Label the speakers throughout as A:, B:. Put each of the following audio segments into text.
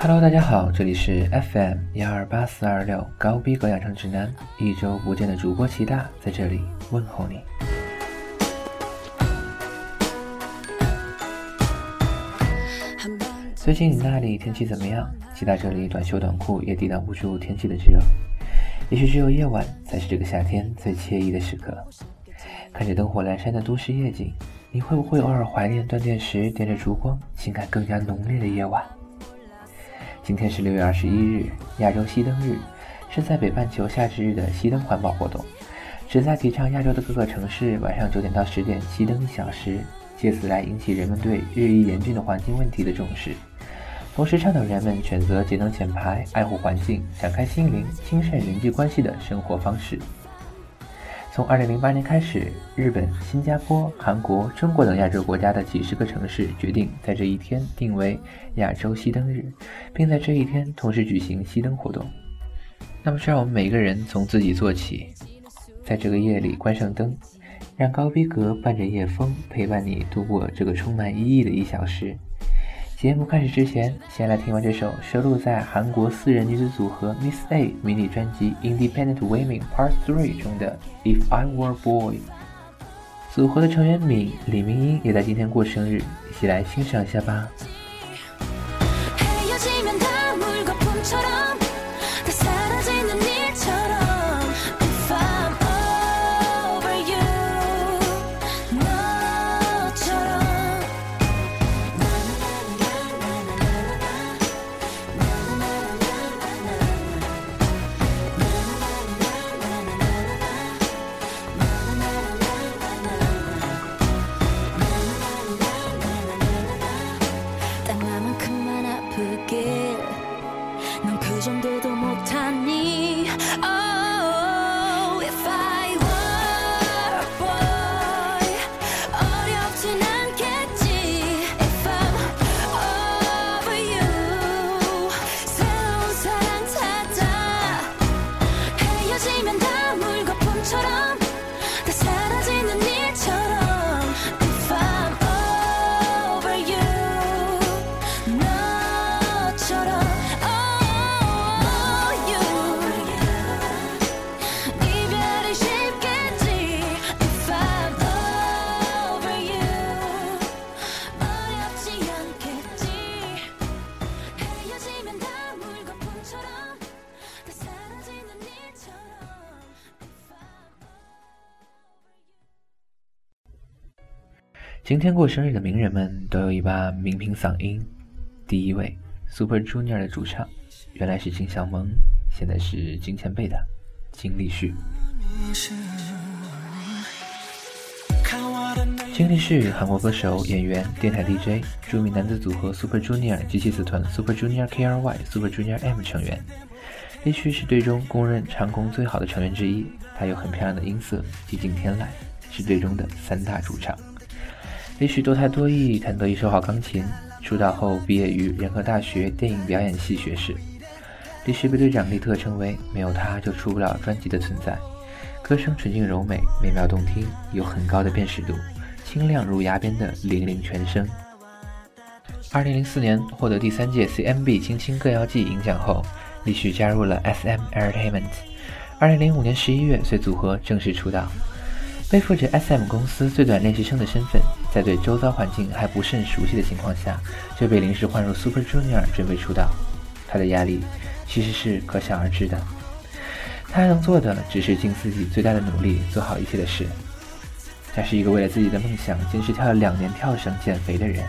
A: Hello，大家好，这里是 FM 幺二八四二六高逼格养成指南，一周不见的主播齐大在这里问候你。最近你那里天气怎么样？齐大这里短袖短裤也抵挡不住天气的炙热，也许只有夜晚才是这个夏天最惬意的时刻。看着灯火阑珊的都市夜景，你会不会偶尔怀念断电时点着烛光，情感更加浓烈的夜晚？今天是六月二十一日，亚洲熄灯日，是在北半球夏至日的熄灯环保活动，旨在提倡亚洲的各个城市晚上九点到十点熄灯一小时，借此来引起人们对日益严峻的环境问题的重视，同时倡导人们选择节能减排、爱护环境、展开心灵、亲善人际关系的生活方式。从二零零八年开始，日本、新加坡、韩国、中国等亚洲国家的几十个城市决定在这一天定为亚洲熄灯日，并在这一天同时举行熄灯活动。那么，就让我们每个人从自己做起，在这个夜里关上灯，让高逼格伴着夜风陪伴你度过这个充满意义的一小时。节目开始之前，先来听完这首收录在韩国四人女子组合 Miss A 迷你专辑《Independent Women Part Three》中的《If I Were Boy》。组合的成员敏、李明英也在今天过生日，一起来欣赏一下吧。今天过生日的名人们都有一把名品嗓音。第一位，Super Junior 的主唱，原来是金小萌，现在是金前辈的金立旭。金立旭，韩国歌手、演员、电台 DJ，著名男子组合 Super Junior 及其子团 Super Junior KRY、Super Junior M 成员。立旭是队中公认唱功最好的成员之一，他有很漂亮的音色，极尽天籁，是队中的三大主唱。也许多才多艺，弹得一手好钢琴。出道后毕业于仁和大学电影表演系学士。李旭被队长利特称为没有他就出不了专辑的存在。歌声纯净柔美，美妙动听，有很高的辨识度，清亮如崖边的零零全声。二零零四年获得第三届 CMB 青青歌谣季银奖后，李旭加入了 SM Entertainment。二零零五年十一月随组合正式出道。背负着 SM 公司最短练习生的身份，在对周遭环境还不甚熟悉的情况下，就被临时换入 Super Junior 准备出道，他的压力其实是可想而知的。他能做的只是尽自己最大的努力做好一切的事。他是一个为了自己的梦想坚持跳了两年跳绳减肥的人，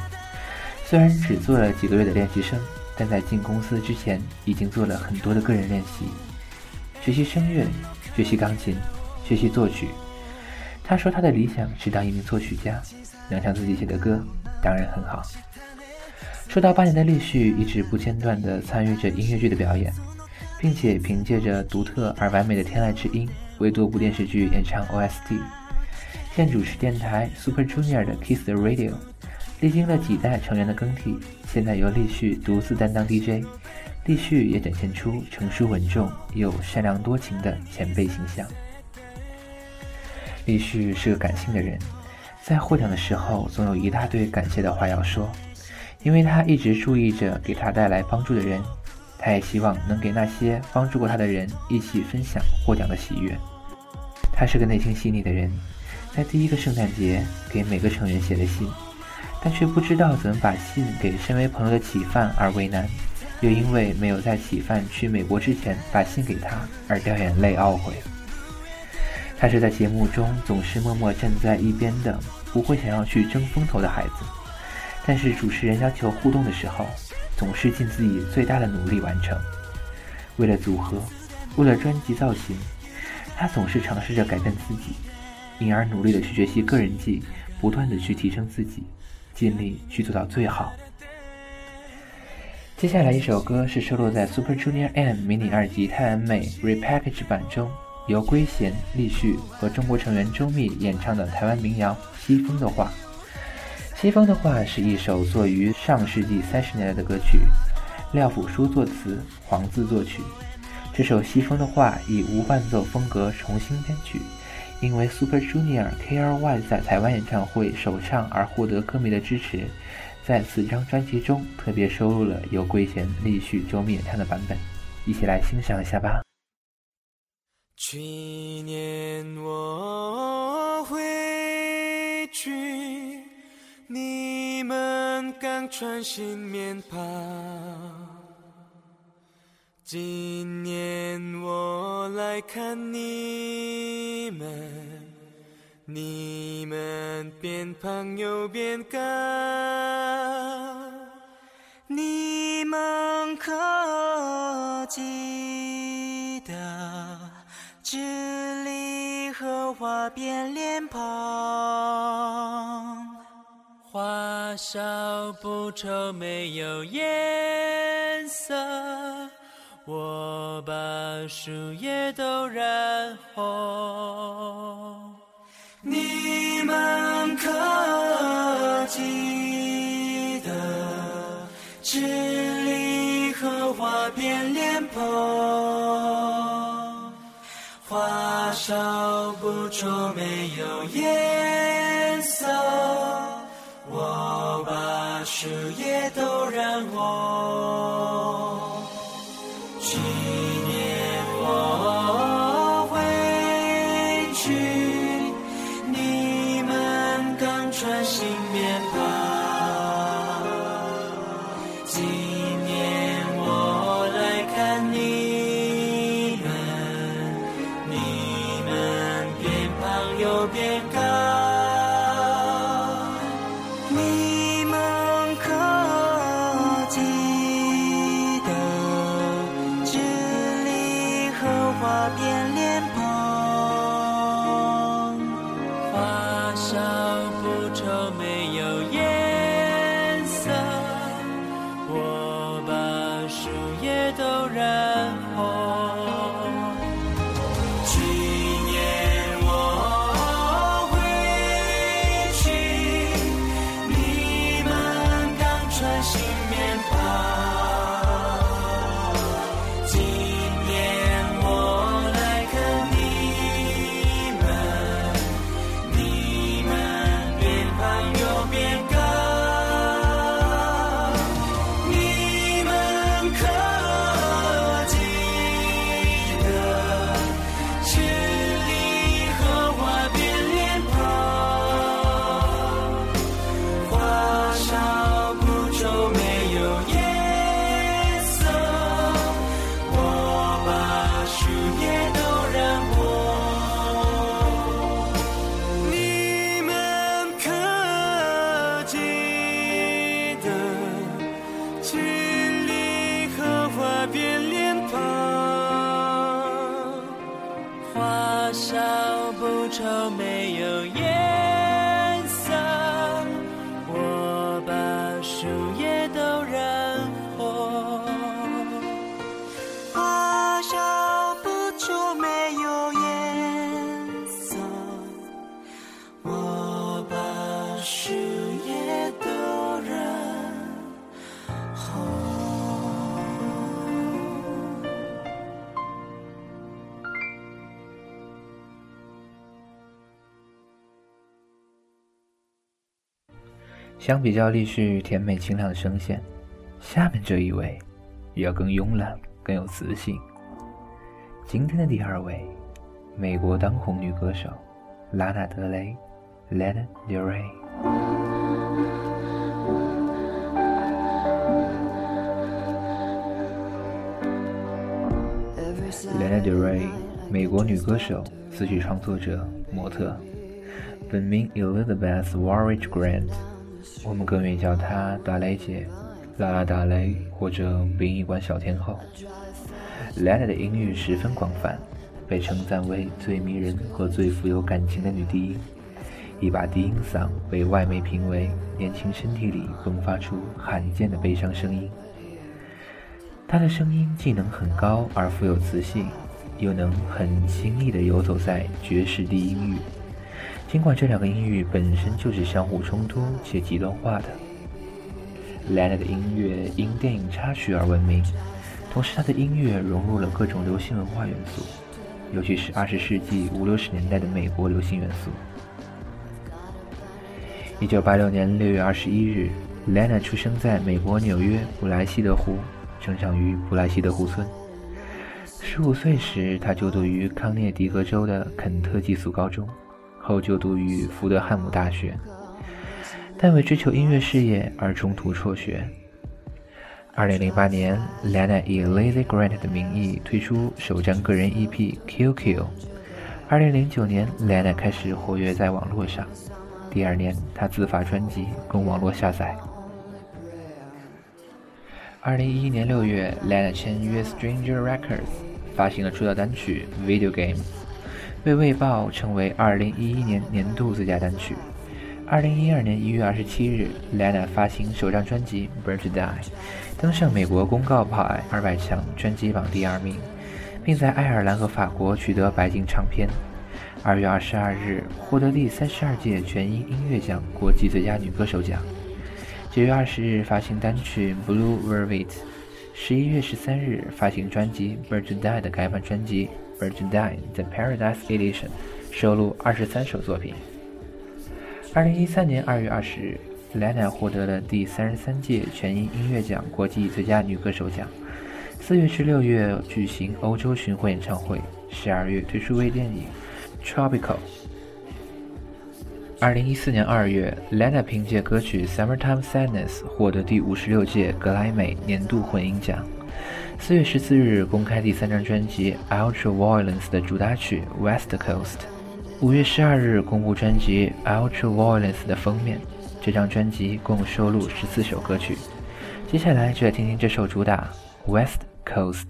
A: 虽然只做了几个月的练习生，但在进公司之前已经做了很多的个人练习，学习声乐，学习钢琴，学习作曲。他说：“他的理想是当一名作曲家，能唱自己写的歌，当然很好。”出道八年的立旭一直不间断地参与着音乐剧的表演，并且凭借着独特而完美的天籁之音，为多部电视剧演唱 OST。现主持电台 Super Junior 的 Kiss the Radio，历经了几代成员的更替，现在由立旭独自担当 DJ。立旭也展现出成熟稳重又善良多情的前辈形象。立旭是个感性的人，在获奖的时候总有一大堆感谢的话要说，因为他一直注意着给他带来帮助的人，他也希望能给那些帮助过他的人一起分享获奖的喜悦。他是个内心细腻的人，在第一个圣诞节给每个成员写了信，但却不知道怎么把信给身为朋友的启范而为难，又因为没有在启范去美国之前把信给他而掉眼泪懊悔。他是在节目中总是默默站在一边的，不会想要去争风头的孩子。但是主持人要求互动的时候，总是尽自己最大的努力完成。为了组合，为了专辑造型，他总是尝试着改变自己，因而努力的去学习个人技，不断的去提升自己，尽力去做到最好。接下来一首歌是收录在 Super Junior M 迷你二辑太完美 Repackage 版中。由圭贤、立旭和中国成员周密演唱的台湾民谣《西风的话》。《西风的话》是一首作于上世纪三十年代的歌曲，廖甫书作词，黄自作曲。这首《西风的话》以无伴奏风格重新编曲，因为 Super Junior K.R.Y 在台湾演唱会首唱而获得歌迷的支持，在此张专辑中特别收录了由圭贤、立旭、周密演唱的版本，一起来欣赏一下吧。
B: 去年我回去，你们刚穿新棉袍。今年我来看你们，你们变胖又变高。你们可记变脸庞，花少不愁没有颜色，我把树叶都染红。你们可记得？支离荷花变脸庞。花烧不着没有颜色，我把树叶都染红。都染
A: 相比较丽绪甜美清亮的声线，下面这一位也要更慵懒、更有磁性。今天的第二位，美国当红女歌手拉娜德雷 （Lana Del Rey）。Lana Del Rey，美国女歌手、词曲创作者、模特，本名 Elizabeth Warwick Grant，我们更愿意叫她达雷姐、拉拉达雷或者殡仪馆小天后。莱莱的音域十分广泛，被称赞为最迷人和最富有感情的女低音，一把低音嗓被外媒评为年轻身体里迸发出罕见的悲伤声音。她的声音既能很高而富有磁性，又能很轻易地游走在爵士低音域。尽管这两个音域本身就是相互冲突且极端化的，Lana 的音乐因电影插曲而闻名。同时，他的音乐融入了各种流行文化元素，尤其是二十世纪五六十年代的美国流行元素。一九八六年六月二十一日，Lana 出生在美国纽约布莱希德湖，成长于布莱希德湖村。十五岁时，他就读于康涅狄格州的肯特寄宿高中，后就读于福德汉姆大学，但为追求音乐事业而中途辍学。二零零八年，Lana 以 Lazy Grant 的名义推出首张个人 EP《QQ》。二零零九年，Lana 开始活跃在网络上。第二年，她自发专辑供网络下载。二零一一年六月，Lana 签约 Stranger Records，发行了出道单曲《Video Game》，被《卫报》称为二零一一年年度最佳单曲。二零一二年一月二十七日，Lana 发行首张专辑《Burn to Die》，登上美国公告牌二百强专辑榜第二名，并在爱尔兰和法国取得白金唱片。二月二十二日，获得第三十二届全英音乐奖国际最佳女歌手奖。九月二十日发行单曲《Blue Velvet》，十一月十三日发行专辑《Burn to Die》的改版专辑《Burn to Die: The Paradise Edition》，收录二十三首作品。二零一三年二月二十日，Lana 获得了第三十三届全英音乐奖国际最佳女歌手奖。四月至六月举行欧洲巡回演唱会，十二月推出微电影《Tropical》。二零一四年二月，Lana 凭借歌曲《Summertime Sadness》获得第五十六届格莱美年度混音奖。四月十四日公开第三张专辑《Ultra Violence》的主打曲《West Coast》。五月十二日公布专辑《Ultra Violence》的封面，这张专辑共收录十四首歌曲。接下来就来听听这首主打《West Coast》。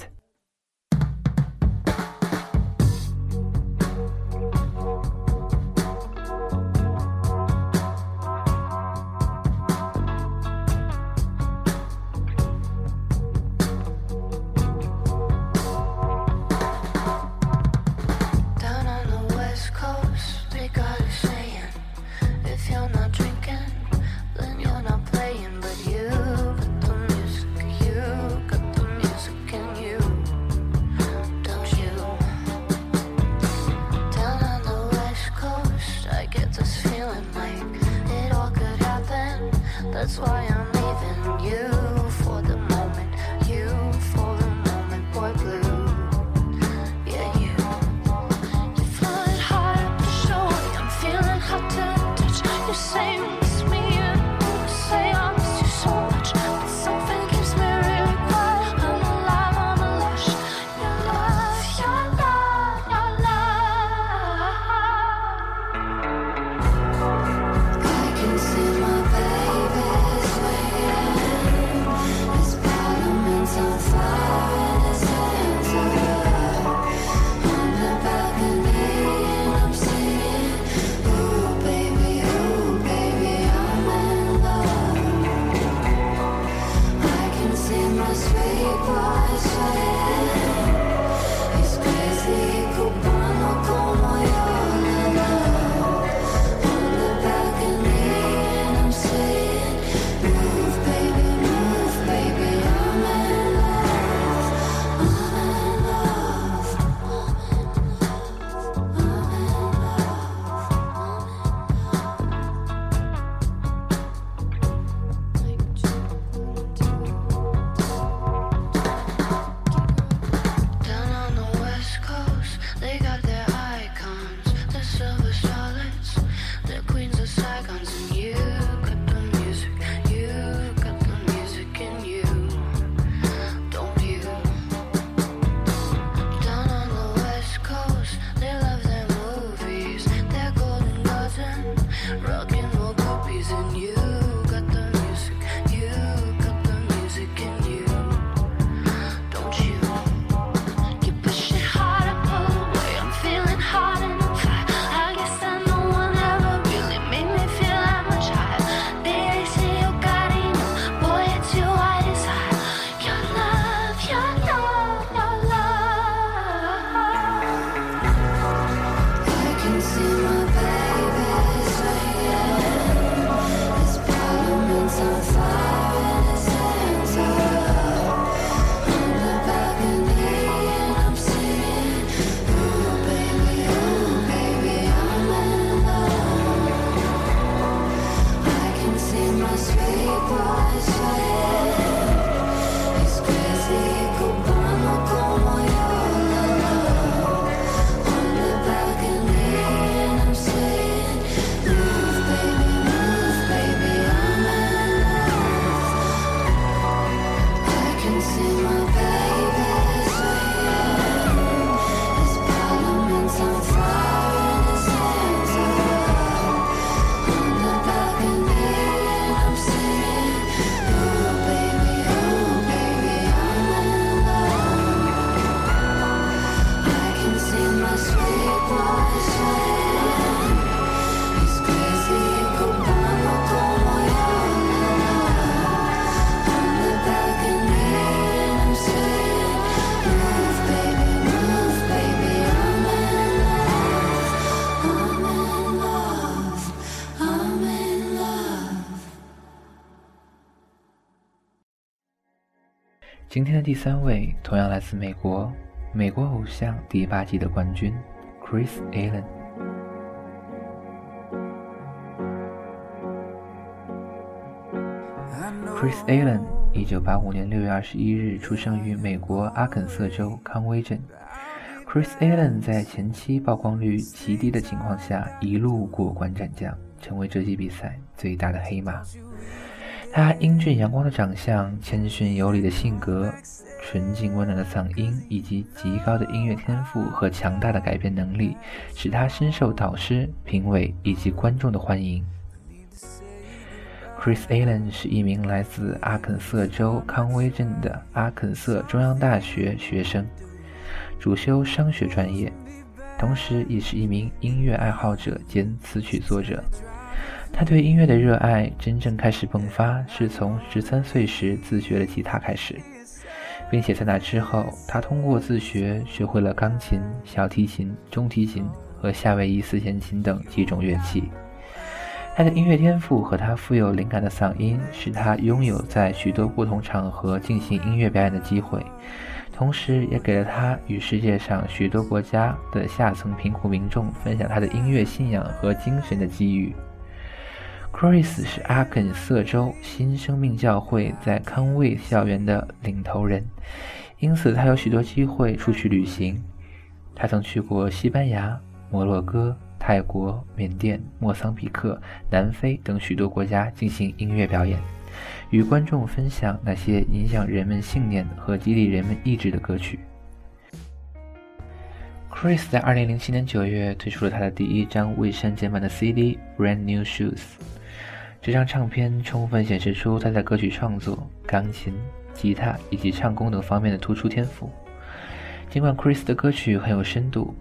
A: 第三位同样来自美国，美国偶像第八季的冠军 Chris Allen。Chris Allen，一九八五年六月二十一日出生于美国阿肯色州康威镇。Chris Allen 在前期曝光率极低的情况下，一路过关斩将，成为这季比赛最大的黑马。他英俊阳光的长相、谦逊有礼的性格、纯净温暖的嗓音，以及极高的音乐天赋和强大的改编能力，使他深受导师、评委以及观众的欢迎。Chris Allen 是一名来自阿肯色州康威镇的阿肯色中央大学学生，主修商学专业，同时也是一名音乐爱好者兼词曲作者。他对音乐的热爱真正开始迸发，是从十三岁时自学了吉他开始，并且在那之后，他通过自学学会了钢琴、小提琴、中提琴和夏威夷四弦琴等几种乐器。他的音乐天赋和他富有灵感的嗓音，使他拥有在许多不同场合进行音乐表演的机会，同时也给了他与世界上许多国家的下层贫苦民众分享他的音乐信仰和精神的机遇。Chris 是阿肯色州新生命教会在康威校园的领头人，因此他有许多机会出去旅行。他曾去过西班牙、摩洛哥、泰国、缅甸、莫桑比克、南非等许多国家进行音乐表演，与观众分享那些影响人们信念和激励人们意志的歌曲。Chris 在2007年9月推出了他的第一张未删减版的 CD《Brand New Shoes》。这张唱片充分显示出他在歌曲创作、钢琴、吉他以及唱功等方面的突出天赋。尽管 Chris 的歌曲很有深度，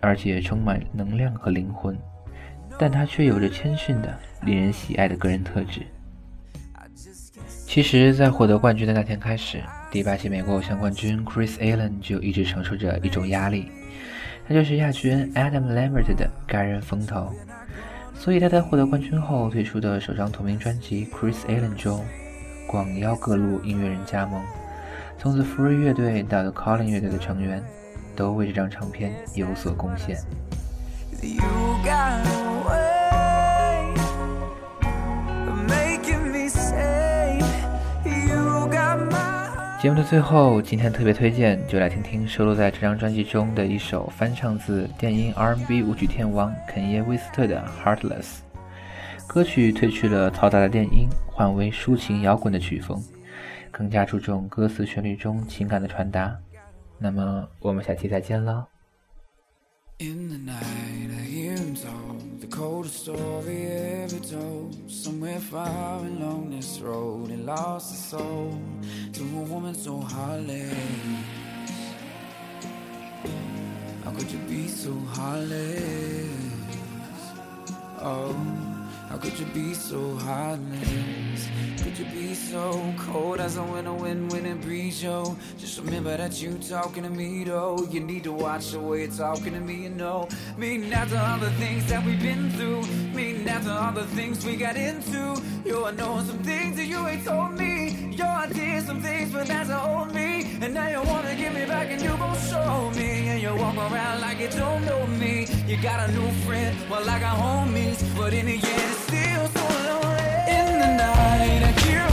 A: 而且充满能量和灵魂，但他却有着谦逊的、令人喜爱的个人特质。其实，在获得冠军的那天开始，第八届美国偶像冠军 Chris Allen 就一直承受着一种压力，那就是亚军 Adam Lambert 的感人风头。所以他在获得冠军后推出的首张同名专辑《Chris Allen》中，广邀各路音乐人加盟，从 The Free 乐队到 The Calling 乐队的成员，都为这张唱片有所贡献。节目的最后，今天特别推荐，就来听听收录在这张专辑中的一首翻唱自电音 R&B 舞曲天王肯耶·威斯特的《Heartless》。歌曲褪去了嘈杂的电音，换为抒情摇滚的曲风，更加注重歌词旋律中情感的传达。那么，我们下期再见了。In the night, I hear him talk, the coldest story ever told. Somewhere far along this road, he lost his soul to a woman so heartless. How could you be so heartless? Oh. How could you be so heartless? Could you be so cold as a winter wind when it breeze, yo? Just remember that you talking to me, though. You need to watch the way you're talking to me, you know. Meaning after all the things that we've been through, meaning after all the things we got into. Yo, I know some things that you ain't told me. Yo, I did some things, but that's old me. And now you wanna give me back and you gon' show me. And you walk around like you don't know me. You got a new friend, well, I got homies. But in the end, it's still so lonely In the night I hear a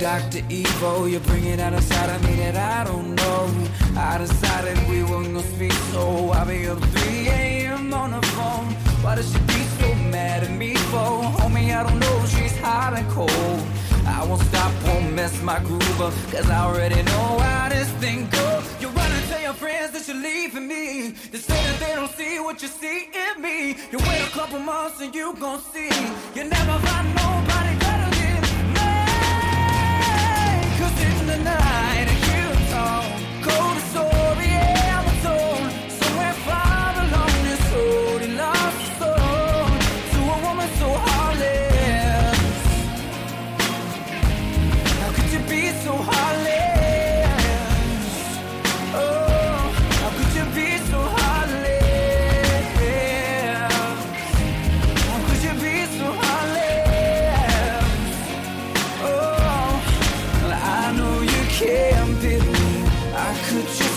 A: Dr. Evil You're bringing out a side of me that I don't know I decided we weren't gonna speak, so I'll be up 3 a.m. on the phone. Why does she be so mad at me for? Homie, I don't know, she's hot and cold. I won't stop, won't mess my groove up, cause I already know how this thing goes. You run and tell your friends that you're leaving me. They say that they don't see what you see in me. You wait a couple months and you gon' see. You never find to choose.